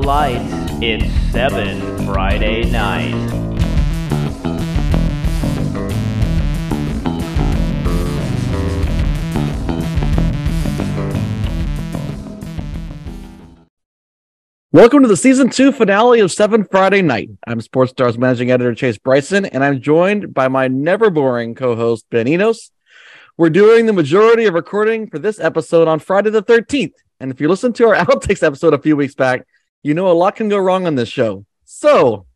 lights. It's 7 Friday night. Welcome to the season two finale of Seven Friday Night. I'm Sports Stars managing editor Chase Bryson, and I'm joined by my never boring co host Ben Enos. We're doing the majority of recording for this episode on Friday the 13th. And if you listen to our outtakes episode a few weeks back, you know a lot can go wrong on this show. So,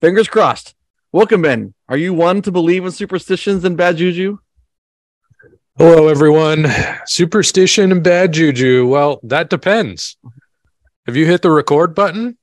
fingers crossed. Welcome, Ben. Are you one to believe in superstitions and bad juju? Hello, everyone. Superstition and bad juju. Well, that depends. Have you hit the record button?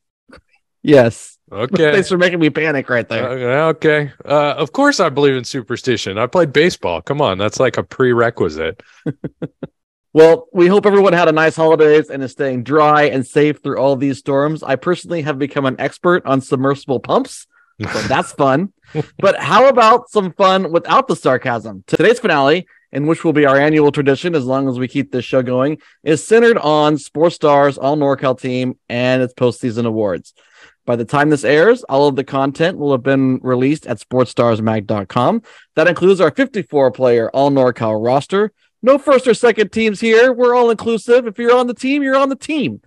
Yes. Okay. Thanks for making me panic right there. Uh, okay. Uh, of course, I believe in superstition. I played baseball. Come on, that's like a prerequisite. Well, we hope everyone had a nice holidays and is staying dry and safe through all these storms. I personally have become an expert on submersible pumps, so that's fun. But how about some fun without the sarcasm? Today's finale, in which will be our annual tradition as long as we keep this show going, is centered on Sports Stars All NorCal team and its postseason awards. By the time this airs, all of the content will have been released at sportsstarsmag.com. That includes our 54 player All NorCal roster. No first or second teams here. We're all inclusive. If you're on the team, you're on the team.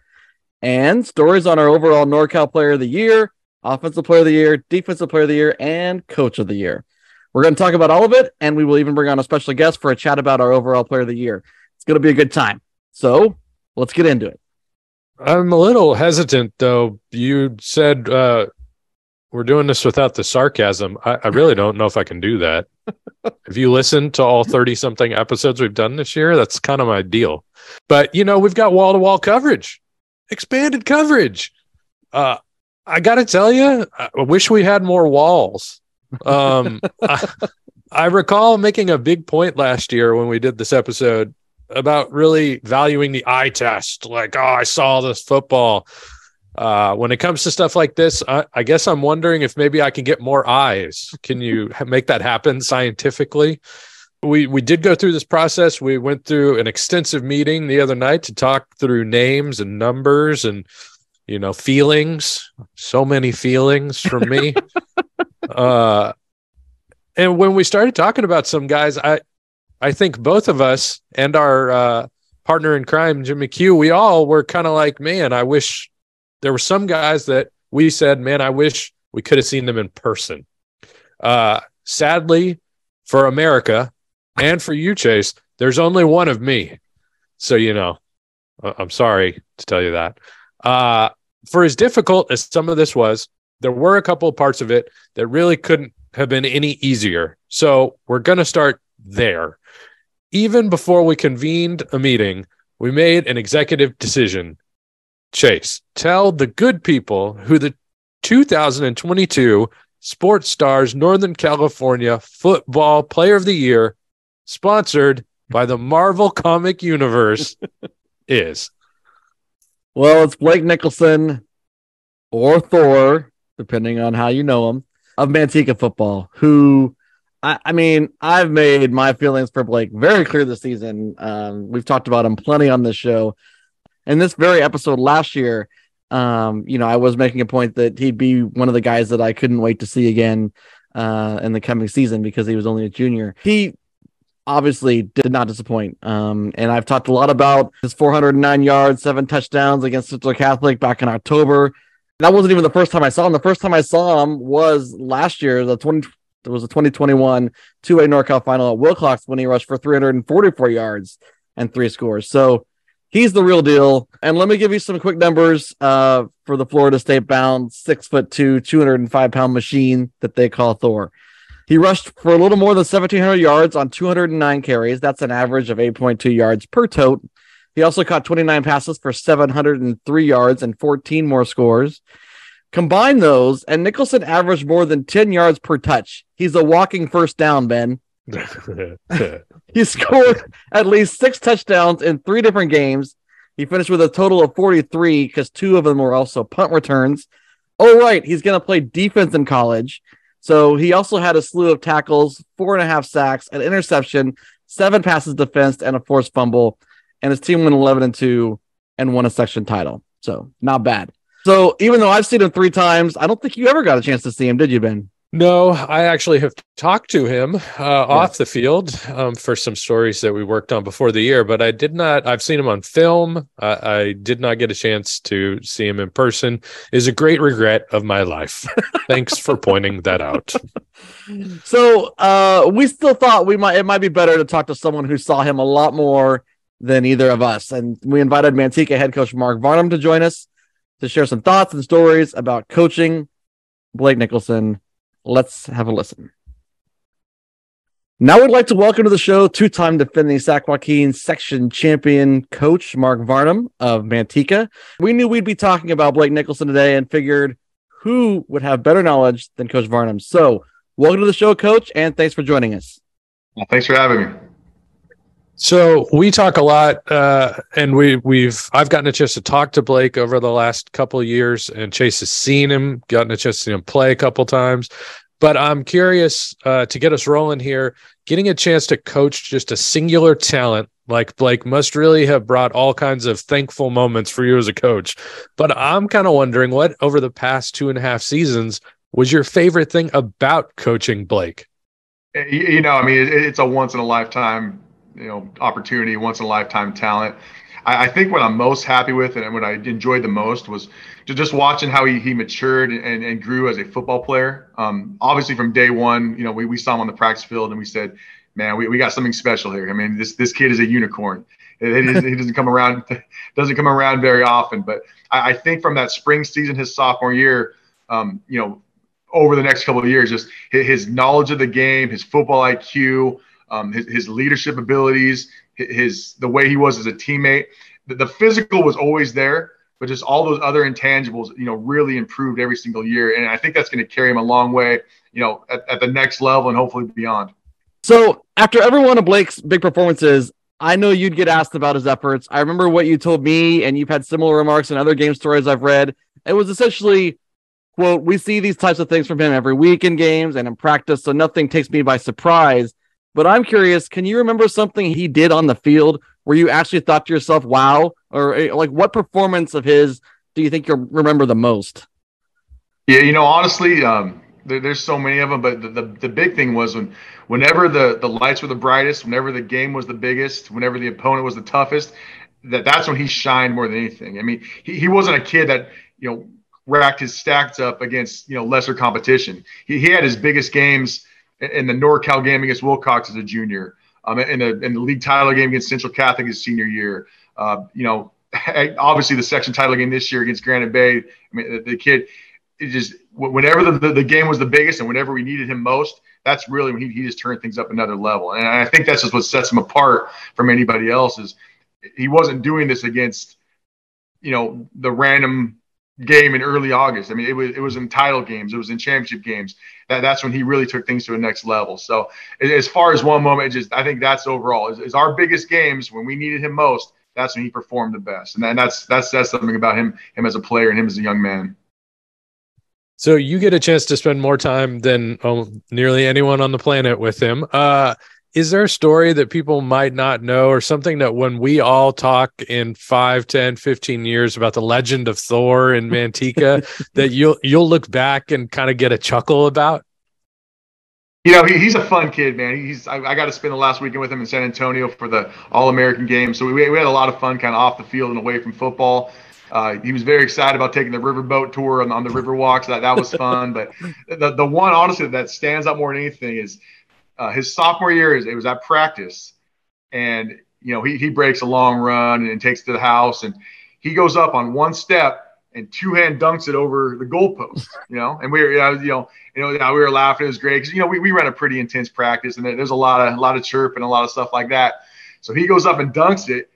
And stories on our overall NorCal player of the year, offensive player of the year, defensive player of the year, and coach of the year. We're going to talk about all of it, and we will even bring on a special guest for a chat about our overall player of the year. It's going to be a good time. So let's get into it. I'm a little hesitant, though. You said uh, we're doing this without the sarcasm. I, I really don't know if I can do that. if you listen to all 30 something episodes we've done this year, that's kind of my deal. But, you know, we've got wall to wall coverage, expanded coverage. Uh, I got to tell you, I wish we had more walls. Um, I, I recall making a big point last year when we did this episode about really valuing the eye test. Like, oh, I saw this football. Uh, when it comes to stuff like this, I, I, guess I'm wondering if maybe I can get more eyes. Can you make that happen scientifically? We we did go through this process. We went through an extensive meeting the other night to talk through names and numbers and you know feelings. So many feelings from me. uh, and when we started talking about some guys, I I think both of us and our uh, partner in crime, Jimmy Q, we all were kind of like, man, I wish there were some guys that we said, man, I wish we could have seen them in person. Uh, sadly, for America and for you, Chase, there's only one of me. So, you know, I'm sorry to tell you that. Uh, for as difficult as some of this was, there were a couple of parts of it that really couldn't have been any easier. So, we're going to start there even before we convened a meeting, we made an executive decision. Chase, tell the good people who the 2022 Sports Stars Northern California Football Player of the Year, sponsored by the Marvel Comic Universe, is. Well, it's Blake Nicholson or Thor, depending on how you know him, of Manteca football, who I, I, mean, I've made my feelings for Blake very clear this season. Um, we've talked about him plenty on this show. In this very episode last year, um, you know, I was making a point that he'd be one of the guys that I couldn't wait to see again uh, in the coming season because he was only a junior. He obviously did not disappoint. Um, and I've talked a lot about his 409 yards, seven touchdowns against Central Catholic back in October. That wasn't even the first time I saw him. The first time I saw him was last year, the 20, there was a 2021 two-way NorCal final at Wilcox when he rushed for 344 yards and three scores. So he's the real deal. And let me give you some quick numbers uh, for the Florida State bound six foot two, 205 pound machine that they call Thor. He rushed for a little more than 1,700 yards on 209 carries. That's an average of 8.2 yards per tote. He also caught 29 passes for 703 yards and 14 more scores. Combine those, and Nicholson averaged more than 10 yards per touch. He's a walking first down, Ben. he scored at least six touchdowns in three different games. He finished with a total of 43 because two of them were also punt returns. Oh, right. He's going to play defense in college. So he also had a slew of tackles, four and a half sacks, an interception, seven passes defensed, and a forced fumble. And his team went 11 and 2 and won a section title. So not bad. So even though I've seen him three times, I don't think you ever got a chance to see him, did you, Ben? No, I actually have talked to him uh, off the field um, for some stories that we worked on before the year, but I did not. I've seen him on film. Uh, I did not get a chance to see him in person. Is a great regret of my life. Thanks for pointing that out. So uh, we still thought we might it might be better to talk to someone who saw him a lot more than either of us, and we invited Manteca head coach Mark Varnum to join us to share some thoughts and stories about coaching Blake Nicholson Let's have a listen. Now we'd like to welcome to the show two-time defending Sac Joaquin section champion coach Mark Varnum of Manteca. We knew we'd be talking about Blake Nicholson today and figured who would have better knowledge than Coach Varnum. So welcome to the show, Coach, and thanks for joining us. Well, thanks for having me. So we talk a lot, uh, and we we've I've gotten a chance to talk to Blake over the last couple years, and Chase has seen him, gotten a chance to see him play a couple times. But I'm curious uh, to get us rolling here. Getting a chance to coach just a singular talent like Blake must really have brought all kinds of thankful moments for you as a coach. But I'm kind of wondering what over the past two and a half seasons was your favorite thing about coaching Blake. You know, I mean, it's a once in a lifetime you know opportunity, once in a lifetime talent. I, I, think what I'm most happy with and what I enjoyed the most was just watching how he, he matured and, and grew as a football player. Um, obviously, from day one, you know, we, we saw him on the practice field and we said, man, we, we got something special here. I mean, this this kid is a unicorn. It, he doesn't come around doesn't come around very often. But I, I think from that spring season, his sophomore year, um, you know, over the next couple of years, just his knowledge of the game, his football IQ, um, his, his, leadership abilities, his the way he was as a teammate. The, the, physical was always there, but just all those other intangibles, you know, really improved every single year. And I think that's going to carry him a long way, you know, at, at the next level and hopefully beyond. So after every one of Blake's big performances, I know you'd get asked about his efforts. I remember what you told me, and you've had similar remarks in other game stories I've read. It was essentially, quote, we see these types of things from him every week in games and in practice, so nothing takes me by surprise. But I'm curious, can you remember something he did on the field where you actually thought to yourself, wow? Or eh, like what performance of his do you think you'll remember the most? Yeah, you know, honestly, um, there, there's so many of them, but the, the, the big thing was when whenever the, the lights were the brightest, whenever the game was the biggest, whenever the opponent was the toughest, that that's when he shined more than anything. I mean, he, he wasn't a kid that, you know, racked his stacks up against, you know, lesser competition. He, he had his biggest games – in the NorCal game against Wilcox as a junior, um, in the in the league title game against Central Catholic his senior year. Uh, you know, obviously the section title game this year against Granite Bay. I mean, the, the kid, it just whenever the, the, the, game was the biggest and whenever we needed him most, that's really when he, he just turned things up another level. And I think that's just what sets him apart from anybody else is he wasn't doing this against, you know, the random game in early August. I mean, it was it was in title games, it was in championship games. That that's when he really took things to a next level. So as far as one moment, just I think that's overall is, is our biggest games when we needed him most. That's when he performed the best, and then that's that's that's something about him him as a player and him as a young man. So you get a chance to spend more time than oh, nearly anyone on the planet with him. Uh, is there a story that people might not know or something that when we all talk in 5 10 15 years about the legend of thor and manteca that you'll you'll look back and kind of get a chuckle about you know he, he's a fun kid man he's i, I got to spend the last weekend with him in san antonio for the all-american game so we, we had a lot of fun kind of off the field and away from football uh, he was very excited about taking the riverboat tour on, on the river walks. That that was fun. But the the one honestly that stands out more than anything is uh, his sophomore year is it was at practice, and you know he he breaks a long run and takes to the house, and he goes up on one step and two hand dunks it over the goalpost. You know, and we were you know you know we were laughing. It was great because you know we, we ran a pretty intense practice, and there's a lot of a lot of chirp and a lot of stuff like that. So he goes up and dunks it,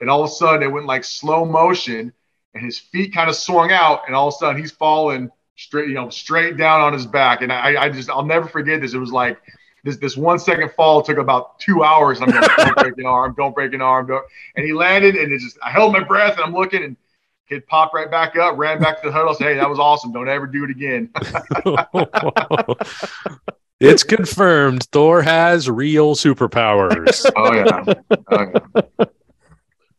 and all of a sudden it went like slow motion, and his feet kind of swung out, and all of a sudden he's falling straight you know straight down on his back, and I I just I'll never forget this. It was like this this one second fall took about two hours. I'm going, don't break an arm, don't break an arm, don't. And he landed, and it just I held my breath, and I'm looking, and kid popped right back up, ran back to the huddle, said, "Hey, that was awesome. Don't ever do it again." it's confirmed. Thor has real superpowers. oh yeah. Oh, yeah.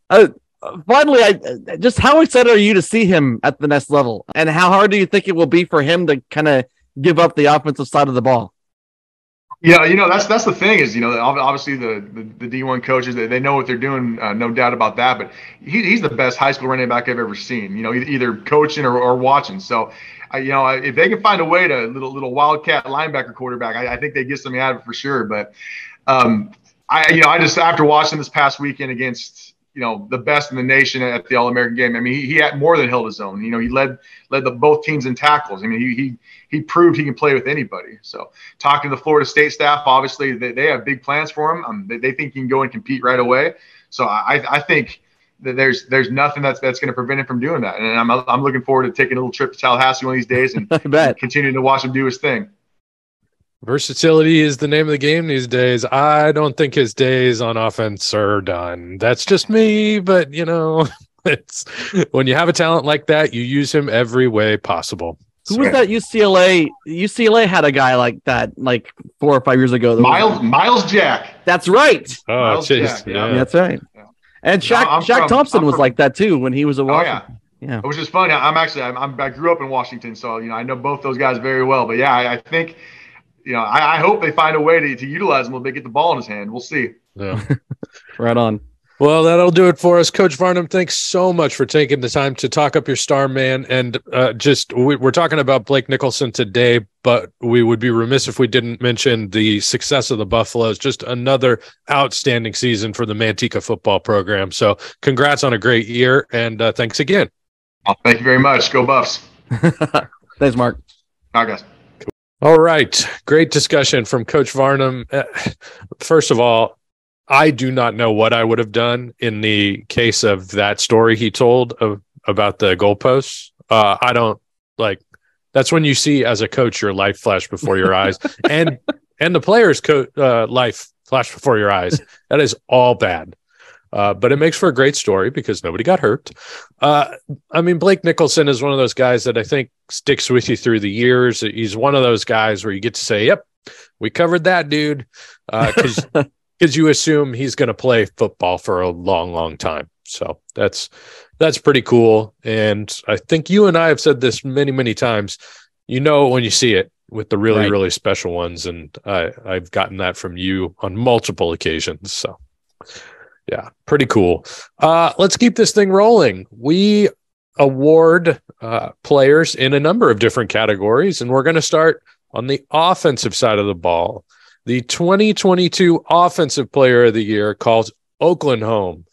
Uh, finally, I just how excited are you to see him at the next level, and how hard do you think it will be for him to kind of give up the offensive side of the ball? Yeah, you know that's that's the thing is you know obviously the the, the D one coaches they, they know what they're doing, uh, no doubt about that. But he, he's the best high school running back I've ever seen. You know, either coaching or, or watching. So, uh, you know, if they can find a way to little little wildcat linebacker quarterback, I, I think they get something out of it for sure. But um, I you know I just after watching this past weekend against you know the best in the nation at the All American game. I mean, he, he had more than held his own. You know, he led led the both teams in tackles. I mean, he he he proved he can play with anybody. So talking to the Florida State staff, obviously they, they have big plans for him. Um, they, they think he can go and compete right away. So I I think that there's there's nothing that's that's going to prevent him from doing that. And I'm I'm looking forward to taking a little trip to Tallahassee one of these days and, and continuing to watch him do his thing. Versatility is the name of the game these days. I don't think his days on offense are done. That's just me, but you know, it's when you have a talent like that, you use him every way possible. Who was that UCLA? UCLA had a guy like that like four or five years ago. Miles was, Myles Jack. That's right. Oh, Jack, yeah. yeah. that's right. And Shaq, no, Shaq from, Thompson I'm was from, like that too when he was a oh, Washington. Oh, yeah. yeah. Which is funny. I'm actually I'm, I'm, i grew up in Washington, so you know I know both those guys very well. But yeah, I, I think you know, I, I, hope they find a way to, to utilize him when they get the ball in his hand. We'll see. Yeah. right on. Well, that'll do it for us. Coach Varnum, thanks so much for taking the time to talk up your star man. And uh, just we, are talking about Blake Nicholson today, but we would be remiss if we didn't mention the success of the Buffaloes. Just another outstanding season for the Manteca football program. So, congrats on a great year. And uh, thanks again. Oh, thank you very much. Go Buffs. thanks, Mark. All right, guys. All right. Great discussion from Coach Varnum. Uh, first of all, I do not know what I would have done in the case of that story he told of, about the goalposts. Uh, I don't like that's when you see as a coach your life flash before your eyes and and the player's co- uh, life flash before your eyes. That is all bad. Uh, but it makes for a great story because nobody got hurt. Uh, I mean, Blake Nicholson is one of those guys that I think sticks with you through the years. He's one of those guys where you get to say, "Yep, we covered that dude," because uh, because you assume he's going to play football for a long, long time. So that's that's pretty cool. And I think you and I have said this many, many times. You know when you see it with the really, right. really special ones, and I, I've gotten that from you on multiple occasions. So yeah, pretty cool. Uh, let's keep this thing rolling. We award uh, players in a number of different categories, and we're going to start on the offensive side of the ball. The 2022 Offensive Player of the Year calls Oakland home.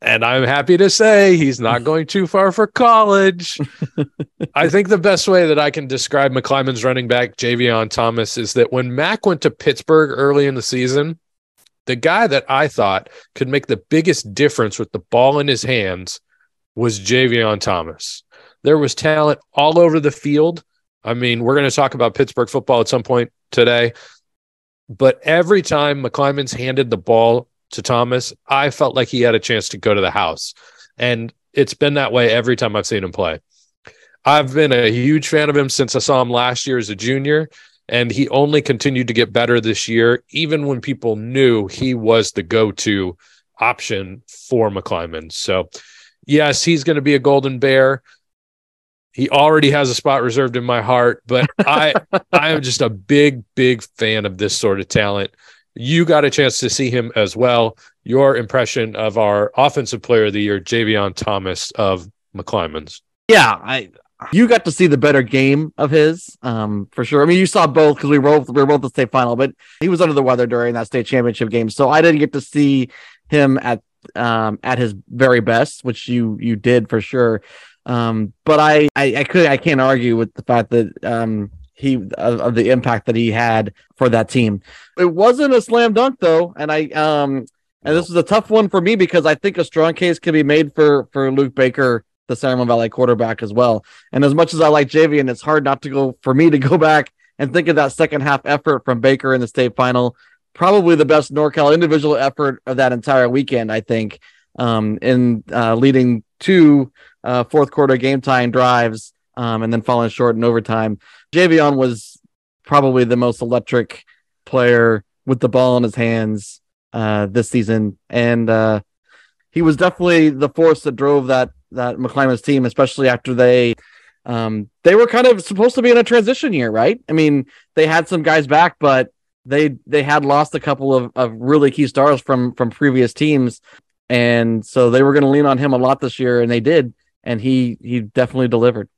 And I'm happy to say he's not going too far for college. I think the best way that I can describe McClymonds running back, Javion Thomas, is that when Mac went to Pittsburgh early in the season, the guy that I thought could make the biggest difference with the ball in his hands was Javion Thomas. There was talent all over the field. I mean, we're going to talk about Pittsburgh football at some point today, but every time McClymonds handed the ball to Thomas, I felt like he had a chance to go to the house. And it's been that way every time I've seen him play. I've been a huge fan of him since I saw him last year as a junior. And he only continued to get better this year, even when people knew he was the go to option for McClymonds. So, yes, he's going to be a Golden Bear. He already has a spot reserved in my heart, but I I am just a big, big fan of this sort of talent. You got a chance to see him as well. Your impression of our offensive player of the year, Javion Thomas of McClymonds. Yeah, I you got to see the better game of his, um, for sure. I mean, you saw both because we both we were both the state final, but he was under the weather during that state championship game, so I didn't get to see him at um at his very best, which you you did for sure. Um, but I, I I could I can't argue with the fact that um he of, of the impact that he had for that team. It wasn't a slam dunk though, and I um and this was a tough one for me because I think a strong case can be made for for Luke Baker the San Ramon Valley quarterback as well. And as much as I like Javion, it's hard not to go for me to go back and think of that second half effort from Baker in the state final. Probably the best NorCal individual effort of that entire weekend, I think, um, in uh, leading two uh, fourth quarter game time drives um, and then falling short in overtime. Javion was probably the most electric player with the ball in his hands uh, this season. And uh, he was definitely the force that drove that that McClymonds team, especially after they um, they were kind of supposed to be in a transition year, right? I mean, they had some guys back, but they they had lost a couple of, of really key stars from from previous teams, and so they were going to lean on him a lot this year, and they did, and he he definitely delivered.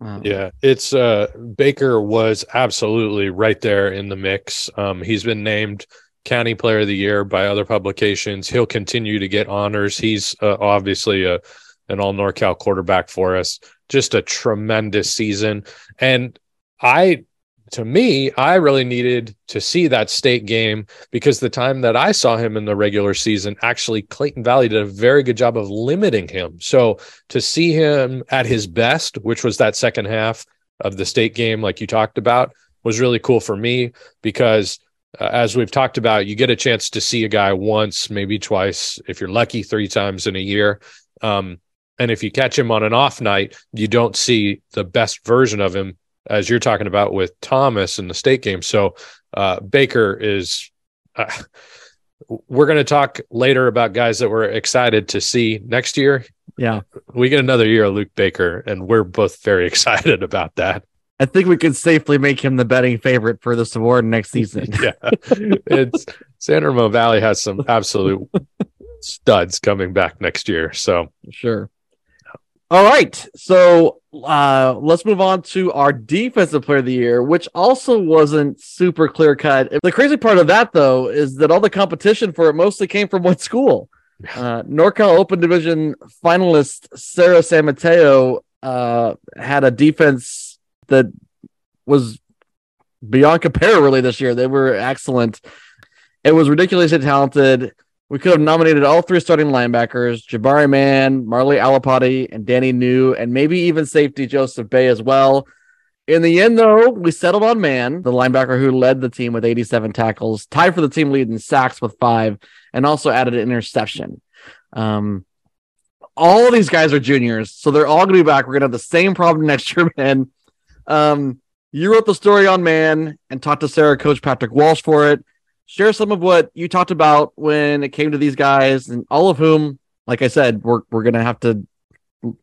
Um, yeah, it's uh Baker was absolutely right there in the mix. Um, he's been named county player of the year by other publications. He'll continue to get honors. He's uh, obviously a an all NorCal quarterback for us. Just a tremendous season. And I to me, I really needed to see that state game because the time that I saw him in the regular season, actually Clayton Valley did a very good job of limiting him. So to see him at his best, which was that second half of the state game, like you talked about, was really cool for me because uh, as we've talked about, you get a chance to see a guy once, maybe twice, if you're lucky, three times in a year. Um, and if you catch him on an off night, you don't see the best version of him as you're talking about with Thomas in the state game. So uh, Baker is. Uh, we're going to talk later about guys that we're excited to see next year. Yeah, we get another year of Luke Baker, and we're both very excited about that. I think we could safely make him the betting favorite for this award next season. yeah, it's San Ramon Valley has some absolute studs coming back next year. So sure. All right. So uh, let's move on to our defensive player of the year, which also wasn't super clear cut. The crazy part of that, though, is that all the competition for it mostly came from one school. Uh, NorCal Open Division finalist Serra San Mateo uh, had a defense that was beyond compare, really, this year. They were excellent. It was ridiculously talented. We could have nominated all three starting linebackers, Jabari Mann, Marley Alapati, and Danny New, and maybe even safety Joseph Bay as well. In the end, though, we settled on Mann, the linebacker who led the team with 87 tackles, tied for the team lead in sacks with five, and also added an interception. Um, all these guys are juniors, so they're all going to be back. We're going to have the same problem next year, man. Um, you wrote the story on Mann and talked to Serra, coach Patrick Walsh for it share some of what you talked about when it came to these guys, and all of whom, like I said, we're we're gonna have to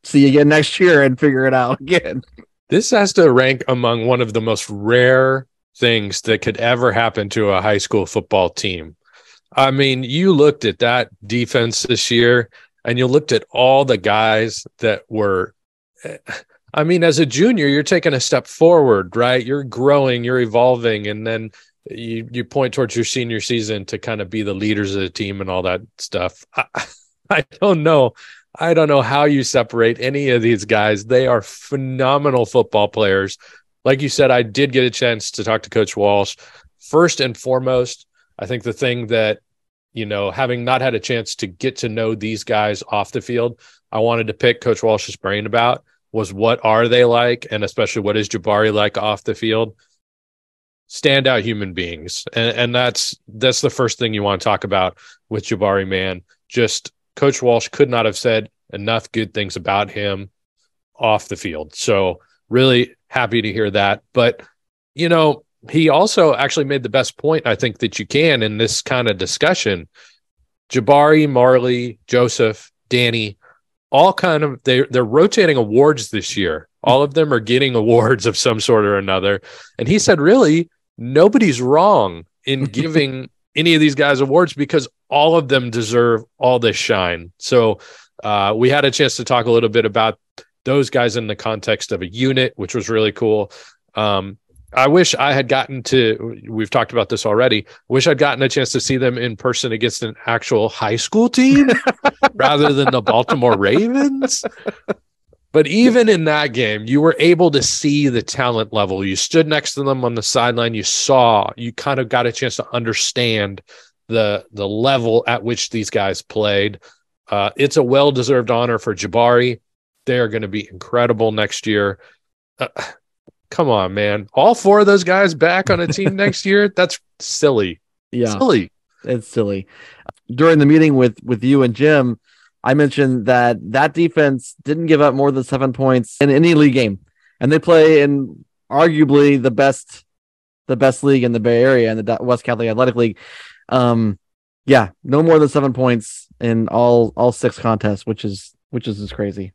see again next year and figure it out again. This has to rank among one of the most rare things that could ever happen to a high school football team. I mean, you looked at that defense this year and you looked at all the guys that were eh, I mean, as a junior, you're taking a step forward, right? You're growing, you're evolving, and then you you point towards your senior season to kind of be the leaders of the team and all that stuff. I, I don't know. I don't know how you separate any of these guys. They are phenomenal football players. Like you said, I did get a chance to talk to Coach Walsh. First and foremost, I think the thing that, you know, having not had a chance to get to know these guys off the field, I wanted to pick Coach Walsh's brain about was what are they like? And especially what is Jabari like off the field? Standout human beings, and, and that's that's the first thing you want to talk about with Jabari Mann. Just Coach Walsh could not have said enough good things about him off the field. So really happy to hear that. But you know, he also actually made the best point I think that you can in this kind of discussion. Jabari, Marley, Joseph, Danny, all kind of they they're rotating awards this year. All of them are getting awards of some sort or another. And he said, really, nobody's wrong in giving any of these guys awards because all of them deserve all this shine. So uh, we had a chance to talk a little bit about those guys in the context of a unit, which was really cool. Um, I wish I had gotten to, we've talked about this already. Wish I'd gotten a chance to see them in person against an actual high school team rather than the Baltimore Ravens. But even in that game, you were able to see the talent level. You stood next to them on the sideline. You saw, you kind of got a chance to understand the the level at which these guys played. Uh, it's a well deserved honor for Jabari. They are going to be incredible next year. Uh, come on, man! All four of those guys back on a team next year. That's silly. Yeah, silly. It's silly. During the meeting with with you and Jim, I mentioned that that defense didn't give up more than seven points in any league game, and they play in arguably the best, the best league in the Bay Area and the West Catholic Athletic League. Um, Yeah, no more than seven points in all all six contests, which is which is just crazy.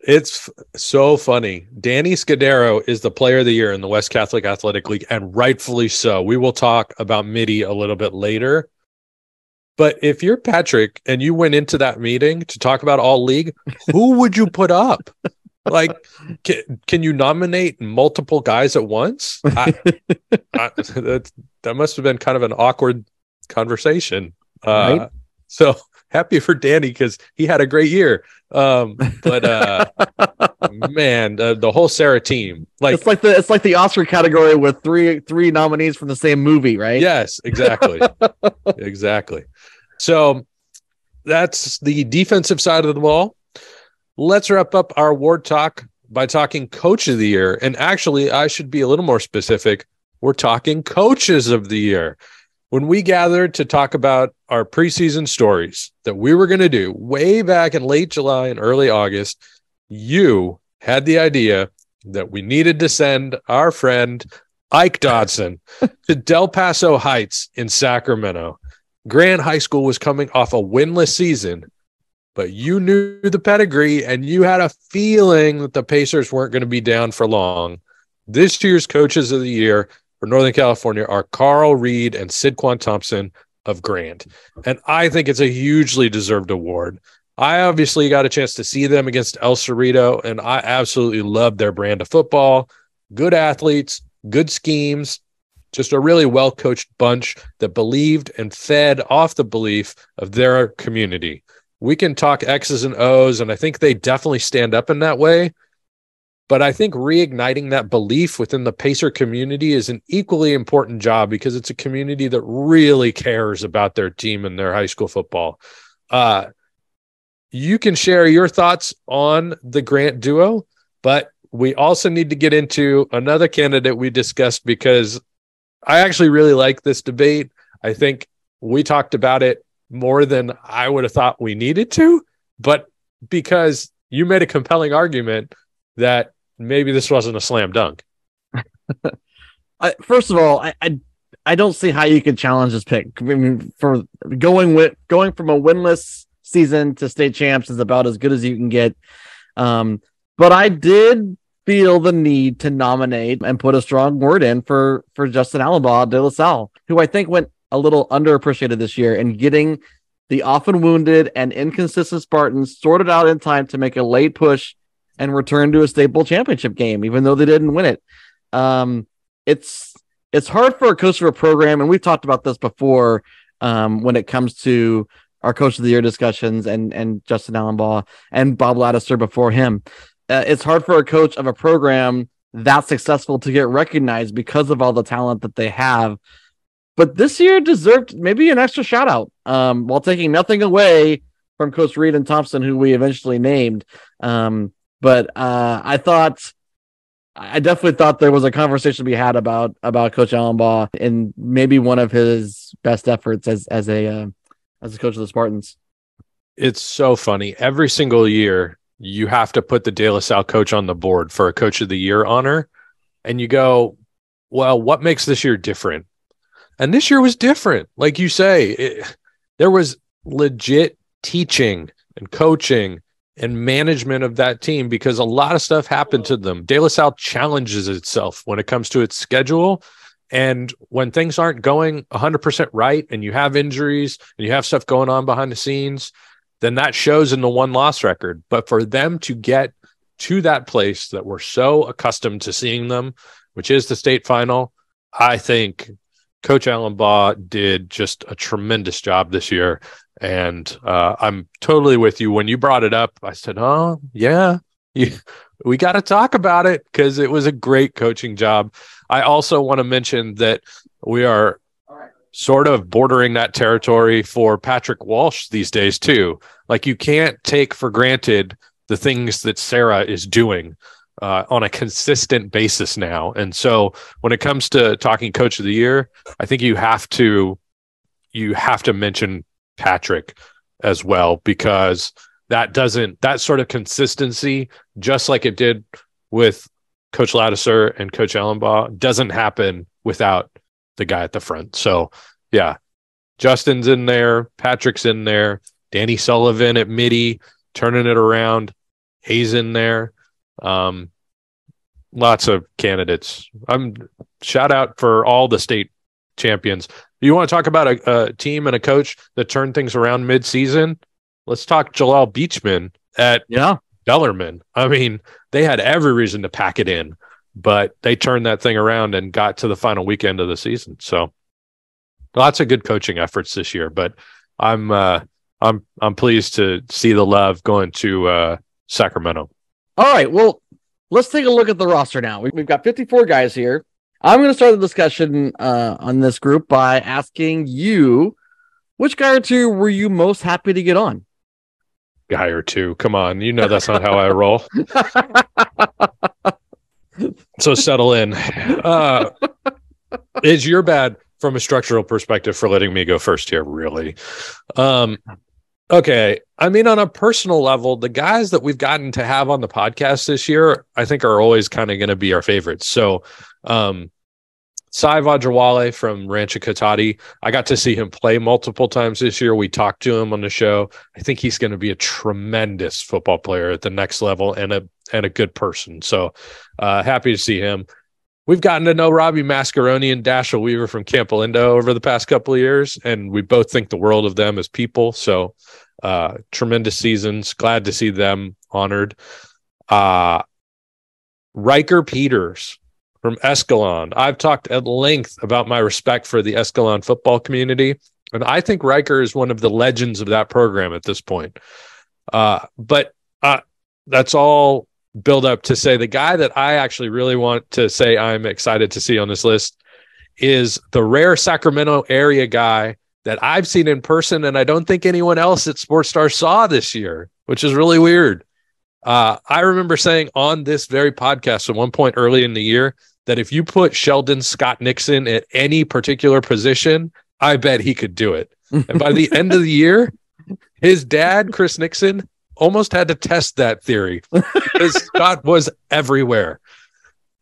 It's f- so funny. Danny Scudero is the player of the year in the West Catholic Athletic League, and rightfully so. We will talk about Mitty a little bit later. But if you're Patrick and you went into that meeting to talk about all league, who would you put up? Like, can, can you nominate multiple guys at once? I, I, that, that must have been kind of an awkward conversation. Uh, Right. So happy for Danny because he had a great year. Um, but uh, man, uh, the whole Serra team, like, it's like the it's like the Oscar category with three three nominees from the same movie, right? yes, exactly, exactly. So that's the defensive side of the ball. Let's wrap up our award talk by talking coach of the year. And actually, I should be a little more specific. We're talking coaches of the year. When we gathered to talk about our preseason stories that we were going to do way back in late July and early August, you had the idea that we needed to send our friend Ike Dodson to Del Paso Heights in Sacramento. Grant High School was coming off a winless season, but you knew the pedigree and you had a feeling that the Pacers weren't going to be down for long. This year's coaches of the year for Northern California are Carl Reed and Sidquan Thompson of Grant. And I think it's a hugely deserved award. I obviously got a chance to see them against El Cerrito, and I absolutely love their brand of football. Good athletes, good schemes, just a really well coached bunch that believed and fed off the belief of their community. We can talk X's and O's, and I think they definitely stand up in that way. But I think reigniting that belief within the Pacer community is an equally important job because it's a community that really cares about their team and their high school football. Uh, you can share your thoughts on the Grant duo, but we also need to get into another candidate we discussed because I actually really like this debate. I think we talked about it more than I would have thought we needed to, but because you made a compelling argument that maybe this wasn't a slam dunk. First of all, I, I I don't see how you could challenge this pick. I mean, for going with going from a winless season to state champs is about as good as you can get. Um, but I did feel the need to nominate and put a strong word in for for Justin Alumbaugh de La Salle, who I think went a little underappreciated this year and getting the often wounded and inconsistent Spartans sorted out in time to make a late push and return to a staple championship game, even though they didn't win it. Um, it's it's hard for a coach of a program, and we've talked about this before um, when it comes to our coach of the year discussions and and Justin Alumbaugh and Bob Ladouceur before him. Uh, it's hard for a coach of a program that successful to get recognized because of all the talent that they have. But this year deserved maybe an extra shout out um, while taking nothing away from Coach Reed and Thompson, who we eventually named. Um, but uh, I thought I definitely thought there was a conversation to be had about about Coach Alumbaugh and maybe one of his best efforts as as a uh, as a coach of the Spartans. It's so funny. Every single year, you have to put the De La Salle coach on the board for a coach of the year honor. And you go, well, what makes this year different? And this year was different. Like you say, it, there was legit teaching and coaching and management of that team because a lot of stuff happened to them. De La Salle challenges itself when it comes to its schedule. And when things aren't going 100% right and you have injuries and you have stuff going on behind the scenes, then that shows in the one loss record. But for them to get to that place that we're so accustomed to seeing them, which is the state final, I think Coach Alumbaugh did just a tremendous job this year. And uh, I'm totally with you. When you brought it up, I said, Oh, yeah, we got to talk about it because it was a great coaching job. I also want to mention that we are sort of bordering that territory for Patrick Walsh these days, too. Like, you can't take for granted the things that Serra is doing uh, on a consistent basis now. And so when it comes to talking coach of the year, I think you have to you have to mention Patrick as well because that doesn't that sort of consistency, just like it did with Coach Ladouceur and Coach Alumbaugh, doesn't happen without the guy at the front. So yeah, Justin's in there, Patrick's in there, Danny Sullivan at Mitty, turning it around. Hayes in there. Um, lots of candidates. I'm shout out for all the state champions. You want to talk about a, a team and a coach that turned things around mid-season? Let's talk Jalal Beauchman at Yeah. Bellarmine. I mean, they had every reason to pack it in, but they turned that thing around and got to the final weekend of the season. So lots of good coaching efforts this year, but I'm uh I'm I'm pleased to see the love going to uh Sacramento. All right. Well, let's take a look at the roster now. We- We've got 54 guys here. I'm going to start the discussion uh, on this group by asking you, which guy or two were you most happy to get on? Guy or two. Come on. You know that's not how I roll. So settle in. Uh is your bad from a structural perspective for letting me go first here, really. Um okay. I mean, on a personal level, the guys that we've gotten to have on the podcast this year, I think are always kind of gonna be our favorites. So um Sai Vajrawale from Rancho Cotate. I got to see him play multiple times this year. We talked to him on the show. I think he's going to be a tremendous football player at the next level and a and a good person. So uh, happy to see him. We've gotten to know Robbie Mascaroni and Dashiell Weaver from Campolindo over the past couple of years, and we both think the world of them as people. So uh, tremendous seasons. Glad to see them honored. Uh, Riker Peters from Escalon. I've talked at length about my respect for the Escalon football community, and I think Riker is one of the legends of that program at this point. Uh, but uh, that's all build up to say the guy that I actually really want to say I'm excited to see on this list is the rare Sacramento area guy that I've seen in person, and I don't think anyone else at Sports Star saw this year, which is really weird. Uh, I remember saying on this very podcast at one point early in the year that if you put Sheldon Scott Nixon at any particular position, I bet he could do it. And by the end of the year, his dad, Chris Nixon, almost had to test that theory because Scott was everywhere.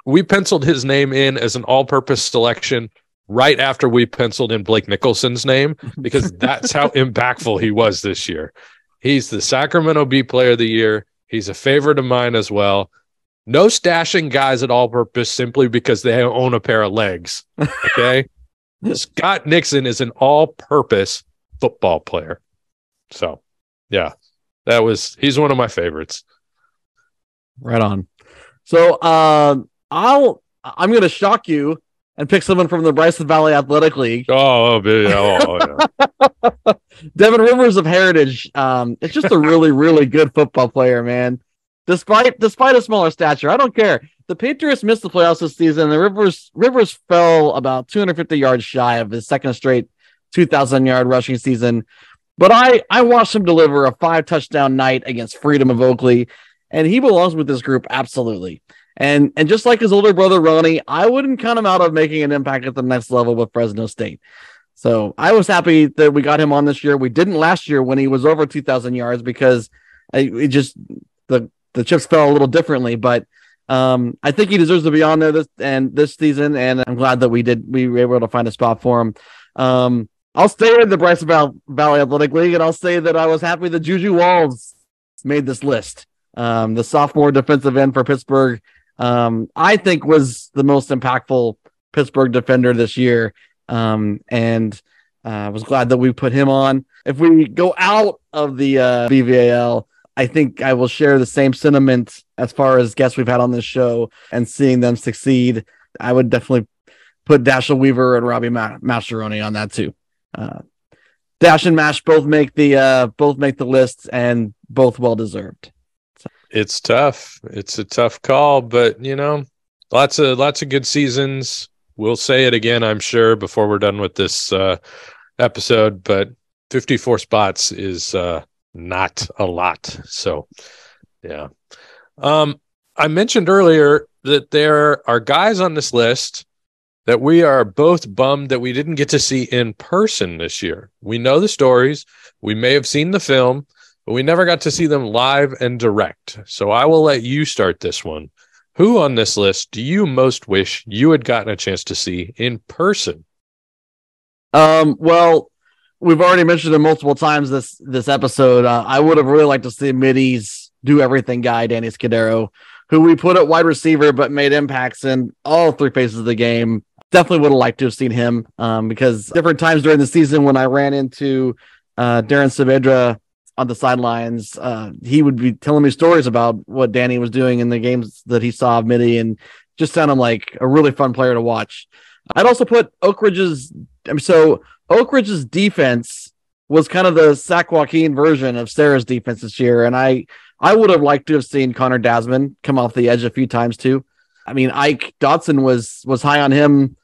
We penciled his name in as an all purpose selection right after we penciled in Blake Nicholson's name because that's how impactful he was this year. He's the Sacramento Bee player of the year. He's a favorite of mine as well. No stashing guys at all purpose simply because they own a pair of legs. Okay. Scott Nixon is an all purpose football player. So, yeah, that was, he's one of my favorites. Right on. So uh, I'll I'm going to shock you and pick someone from the Bryson Valley Athletic League. Oh, oh, oh, yeah. Devin Rivers of Heritage. Um, it's just a really, really good football player, man. Despite despite a smaller stature, I don't care. The Patriots missed the playoffs this season. The Rivers Rivers fell about 250 yards shy of his second straight 2,000 yard rushing season. But I I watched him deliver a five touchdown night against Freedom of Oakley, and he belongs with this group absolutely. And and just like his older brother Ronnie, I wouldn't count him out of making an impact at the next level with Fresno State. So I was happy that we got him on this year. We didn't last year when he was over 2,000 yards because it just the the chips fell a little differently. But um, I think he deserves to be on there this and this season, and I'm glad that we did we were able to find a spot for him. Um, I'll stay in the Val- Valley Athletic League, and I'll say that I was happy that Juju Walls made this list. Um, the sophomore defensive end for Pittsburgh, um, I think, was the most impactful Pittsburgh defender this year, um, and I uh, was glad that we put him on. If we go out of the uh, BVAL, I think I will share the same sentiment as far as guests we've had on this show and seeing them succeed. I would definitely put Dashiell Weaver and Robbie Ma- Mascheroni on that too. Uh, Dash and Mash both make the uh, both make the list and both well deserved. It's tough. It's a tough call, but you know, lots of lots of good seasons. We'll say it again, I'm sure, before we're done with this uh, episode. But 54 spots is uh, not a lot. So, yeah. Um, I mentioned earlier that there are guys on this list that we are both bummed that we didn't get to see in person this year. We know the stories, we may have seen the film, but we never got to see them live and direct. So I will let you start this one. Who on this list do you most wish you had gotten a chance to see in person? Um, well, we've already mentioned it multiple times this this episode. Uh, I would have really liked to see Mitty's do everything guy, Danny Scudero, who we put at wide receiver but made impacts in all three phases of the game. Definitely would have liked to have seen him um, because different times during the season when I ran into uh, Darren Saavedra on the sidelines, uh, he would be telling me stories about what Danny was doing in the games that he saw of Mitty and just sounded like a really fun player to watch. I'd also put Oak Ridge's so Oak Ridge's defense was kind of the Sac Joaquin version of Serra's defense this year, and I I would have liked to have seen Connor Dasman come off the edge a few times too. I mean, Ike Dotson was was high on him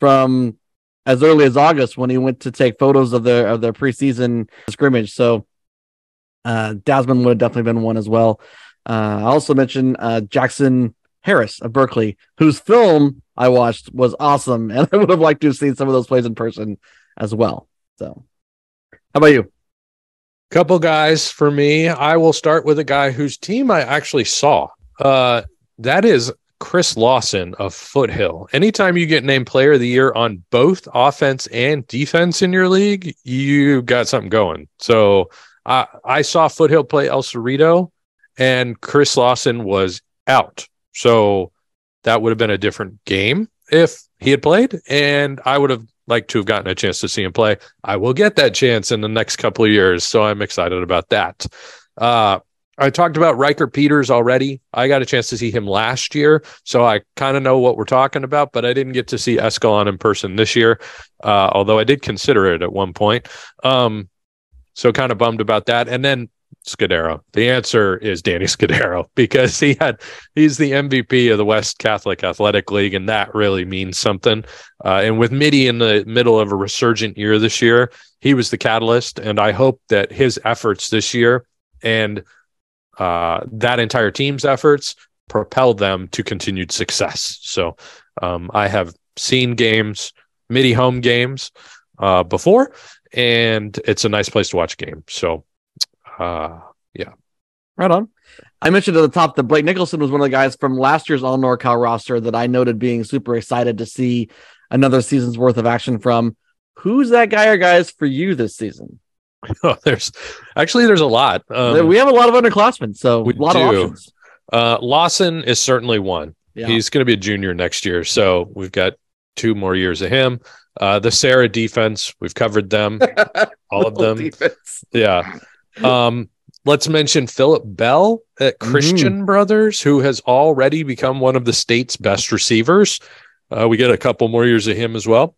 from as early as August when he went to take photos of the of the preseason scrimmage. So uh Dasman would have definitely been one as well. Uh, I also mentioned uh, Jackson Harris of Berkeley, whose film I watched was awesome, and I would have liked to have seen some of those plays in person as well. So, how about you? Couple guys for me. I will start with a guy whose team I actually saw. Uh, that is Chris Lawson of Foothill. Anytime you get named player of the year on both offense and defense in your league, you got something going. So I I saw Foothill play El Cerrito, and Chris Lawson was out. So that would have been a different game if he had played, and I would have liked to have gotten a chance to see him play. I will get that chance in the next couple of years, so I'm excited about that. Uh, I talked about Riker Peters already. I got a chance to see him last year, so I kind of know what we're talking about, but I didn't get to see Escalon in person this year, uh, although I did consider it at one point. Um, so kind of bummed about that. And then Scudero. The answer is Danny Scudero because he had he's the MVP of the West Catholic Athletic League, and that really means something. Uh, and with Mitty in the middle of a resurgent year this year, he was the catalyst, and I hope that his efforts this year and uh, that entire team's efforts propelled them to continued success. So um, I have seen games, Mitty home games uh, before, and it's a nice place to watch a game. So uh, yeah. Right on. I mentioned at the top that Blake Nicholson was one of the guys from last year's All NorCal roster that I noted being super excited to see another season's worth of action from. Who's that guy or guys for you this season? Oh, there's actually there's a lot. Um, we have a lot of underclassmen, so a lot do. of options. Uh, Lawson is certainly one. Yeah. He's going to be a junior next year, so we've got two more years of him. Uh, the Serra defense, we've covered them, all of them. Defense. Yeah. Um, let's mention Philip Bell at mm-hmm. Christian mm. Brothers, who has already become one of the state's best receivers. Uh, we get a couple more years of him as well.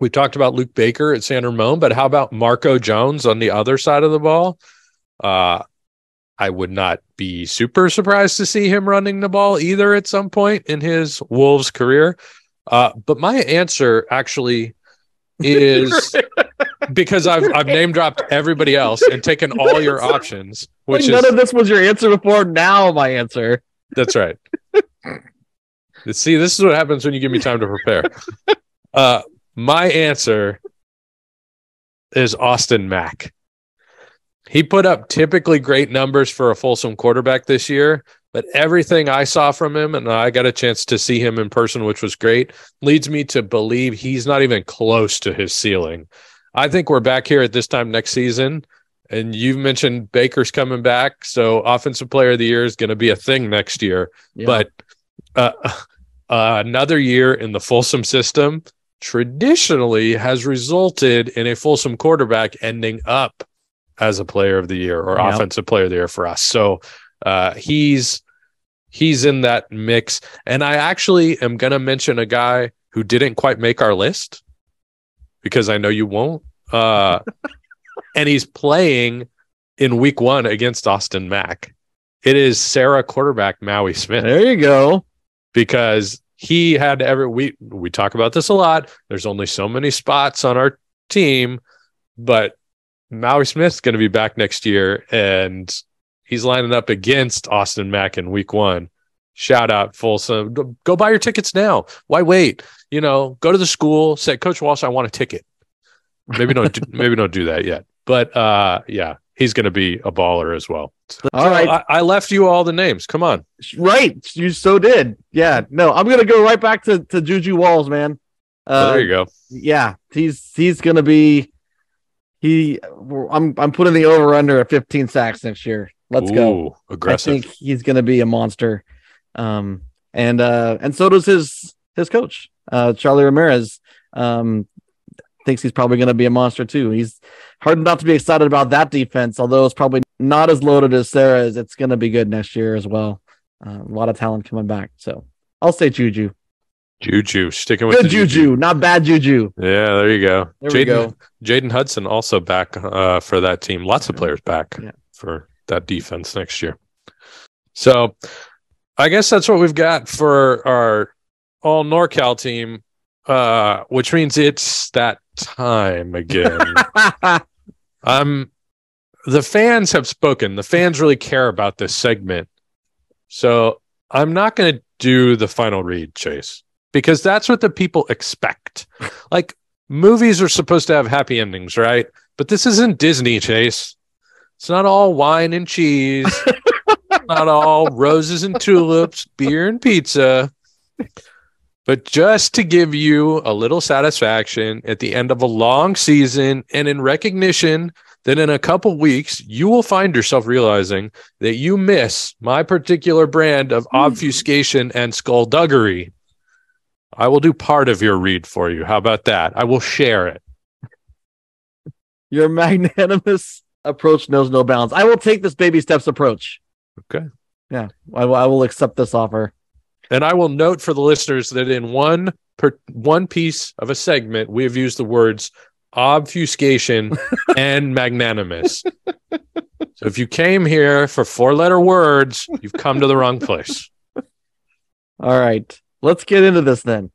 We talked about Luke Baker at San Ramon, but how about Marco Jones on the other side of the ball? Uh, I would not be super surprised to see him running the ball either at some point in his Wolves career. Uh, but my answer actually is because I've I've name dropped everybody else and taken all your options. Which none is, of this was your answer before. Now my answer. That's right. See, this is what happens when you give me time to prepare. Uh, my answer is Austin Mack. He put up typically great numbers for a Folsom quarterback this year, but everything I saw from him, and I got a chance to see him in person, which was great, leads me to believe he's not even close to his ceiling. I think we're back here at this time next season. And you've mentioned Baker's coming back. So offensive player of the year is going to be a thing next year. Yeah. But uh, uh, another year in the Folsom system traditionally has resulted in a Folsom quarterback ending up as a player of the year or yep. offensive player of the year for us. So uh, he's he's in that mix. And I actually am going to mention a guy who didn't quite make our list because I know you won't. Uh, and he's playing in week one against Austin Mack. It is Serra quarterback Maui Smith. There you go. Because he had every we we talk about this a lot. There's only so many spots on our team, but Maui Smith's going to be back next year, and he's lining up against Austin Mack in week one. Shout out Folsom. Go buy your tickets now. Why wait? You know, go to the school, say, Coach Walsh, I want a ticket. Maybe don't do, maybe don't do that yet. But uh yeah, he's gonna be a baller as well. All right, I, I, left you all the names. Come on. Right. You so did. Yeah. No, I'm gonna go right back to, to Juju Walls, man. Uh, there you go. Yeah, he's he's gonna be He, I'm, I'm putting the over under at 15 sacks next year. Let's go. Aggressive. I think he's going to be a monster. Um, and uh, and so does his his coach, uh, Charlie Ramirez. Um, thinks he's probably going to be a monster too. He's hard not to be excited about that defense, although it's probably not as loaded as Serra's. It's going to be good next year as well. Uh, a lot of talent coming back. So I'll say Juju. Juju, sticking with Good the Juju, not bad Juju. Yeah, there you go. There we go. Jaden Hudson also back uh, for that team. Lots of players back Yeah. for that defense next year. So I guess that's what we've got for our all NorCal team, uh, which means it's that time again. um, the fans have spoken. The fans really care about this segment. So I'm not going to do the final read, Chase, because that's what the people expect. Like movies are supposed to have happy endings, right? But this isn't Disney, Chase. It's not all wine and cheese, not all roses and tulips, beer and pizza. But just to give you a little satisfaction at the end of a long season and in recognition that in a couple weeks you will find yourself realizing that you miss my particular brand of hmm. obfuscation and skullduggery. I will do part of your read for you. How about that? I will share it. Your magnanimous approach knows no bounds. I will take this baby steps approach. Okay. Yeah, I, will- I will accept this offer. And I will note for the listeners that in one per one piece of a segment, we have used the words obfuscation and magnanimous. So if you came here for four letter words, you've come to the wrong place. All right, let's get into this then.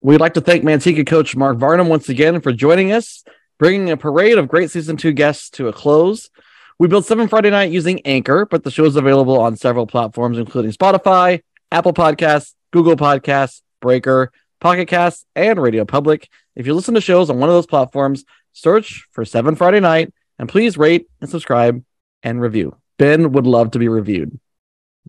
We'd like to thank Manteca coach Mark Varnum once again for joining us, bringing a parade of great season two guests to a close. We built Seven Friday Night using Anchor, but the show is available on several platforms, including Spotify, Apple Podcasts, Google Podcasts, Breaker, Pocket Casts, and Radio Public. If you listen to shows on one of those platforms, search for Seven Friday Night and please rate and subscribe and review. Ben would love to be reviewed.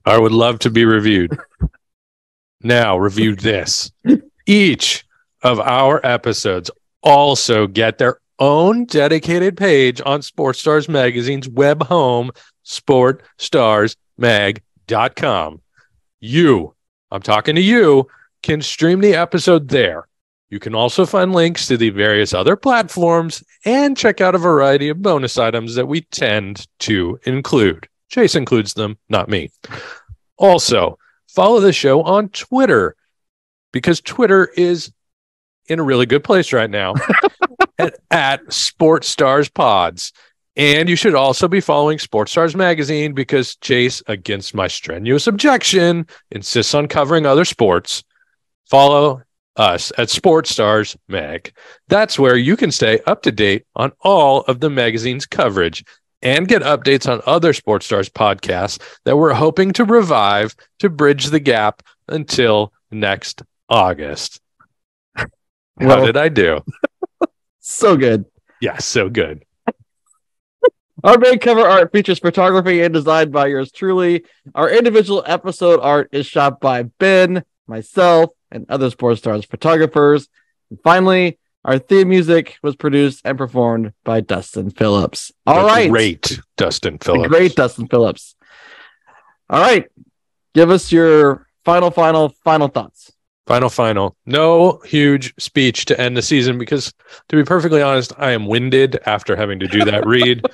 I would love to be reviewed. now, review this. Each of our episodes also get their own dedicated page on Sports Stars Magazine's web home, sportstarsmag.com. You, I'm talking to you, can stream the episode there. You can also find links to the various other platforms and check out a variety of bonus items that we tend to include. Chase includes them, not me. Also, follow the show on Twitter because Twitter is in a really good place right now at, at Sports Stars Pods. And you should also be following Sports Stars Magazine because Chase, against my strenuous objection, insists on covering other sports. Follow us at Sports Stars Mag. That's where you can stay up to date on all of the magazine's coverage and get updates on other Sports Stars podcasts that we're hoping to revive to bridge the gap until next August. How Well- did I do? So good. Yeah, so good. Our main cover art features photography and design by yours truly. Our individual episode art is shot by Ben, myself, and other Sports Stars photographers. And finally, our theme music was produced and performed by Dustin Phillips. All The right, Great Dustin The Phillips. great Dustin Phillips. All right, give us your final, final, final thoughts. Final, final. No huge speech to end the season because, to be perfectly honest, I am winded after having to do that read.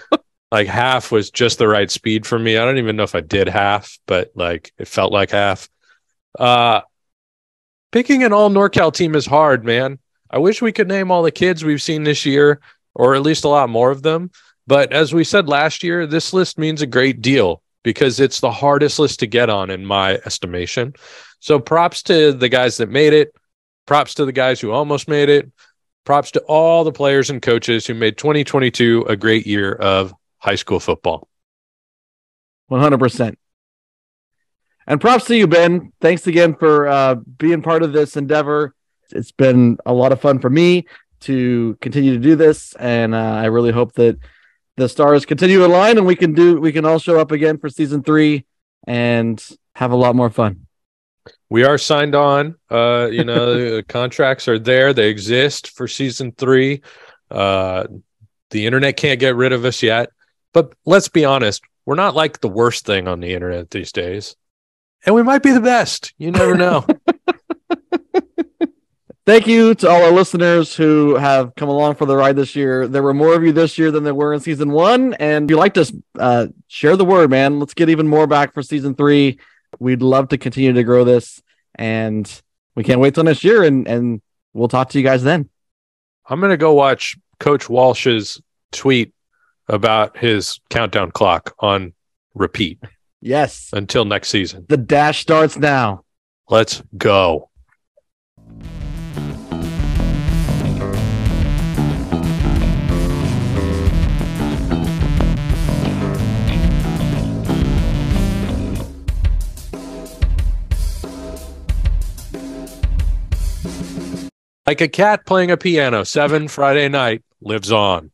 like half was just the right speed for me. I don't even know if I did half, but like it felt like half. Uh, picking an all NorCal team is hard, man. I wish we could name all the kids we've seen this year, or at least a lot more of them. But as we said last year, this list means a great deal because it's the hardest list to get on, in my estimation. So props to the guys that made it. Props to the guys who almost made it. Props to all the players and coaches who made 2022 a great year of high school football. 100%. And props to you, Ben. Thanks again for uh, being part of this endeavor. It's been a lot of fun for me to continue to do this, and uh, I really hope that the stars continue to align and we can do we can all show up again for season three and have a lot more fun. We are signed on. Uh, you know, the contracts are there. They exist for season three. Uh, The internet can't get rid of us yet. But let's be honest, we're not like the worst thing on the internet these days. And we might be the best. You never know. Thank you to all our listeners who have come along for the ride this year. There were more of you this year than there were in season one. And if you like us, uh, share the word, man. Let's get even more back for season three. We'd love to continue to grow this. And we can't wait till next year. And, and we'll talk to you guys then. I'm going to go watch Coach Walsh's tweet about his countdown clock on repeat Yes. until next season. The dash starts now. Let's go. Like a cat playing a piano, seven Friday night lives on.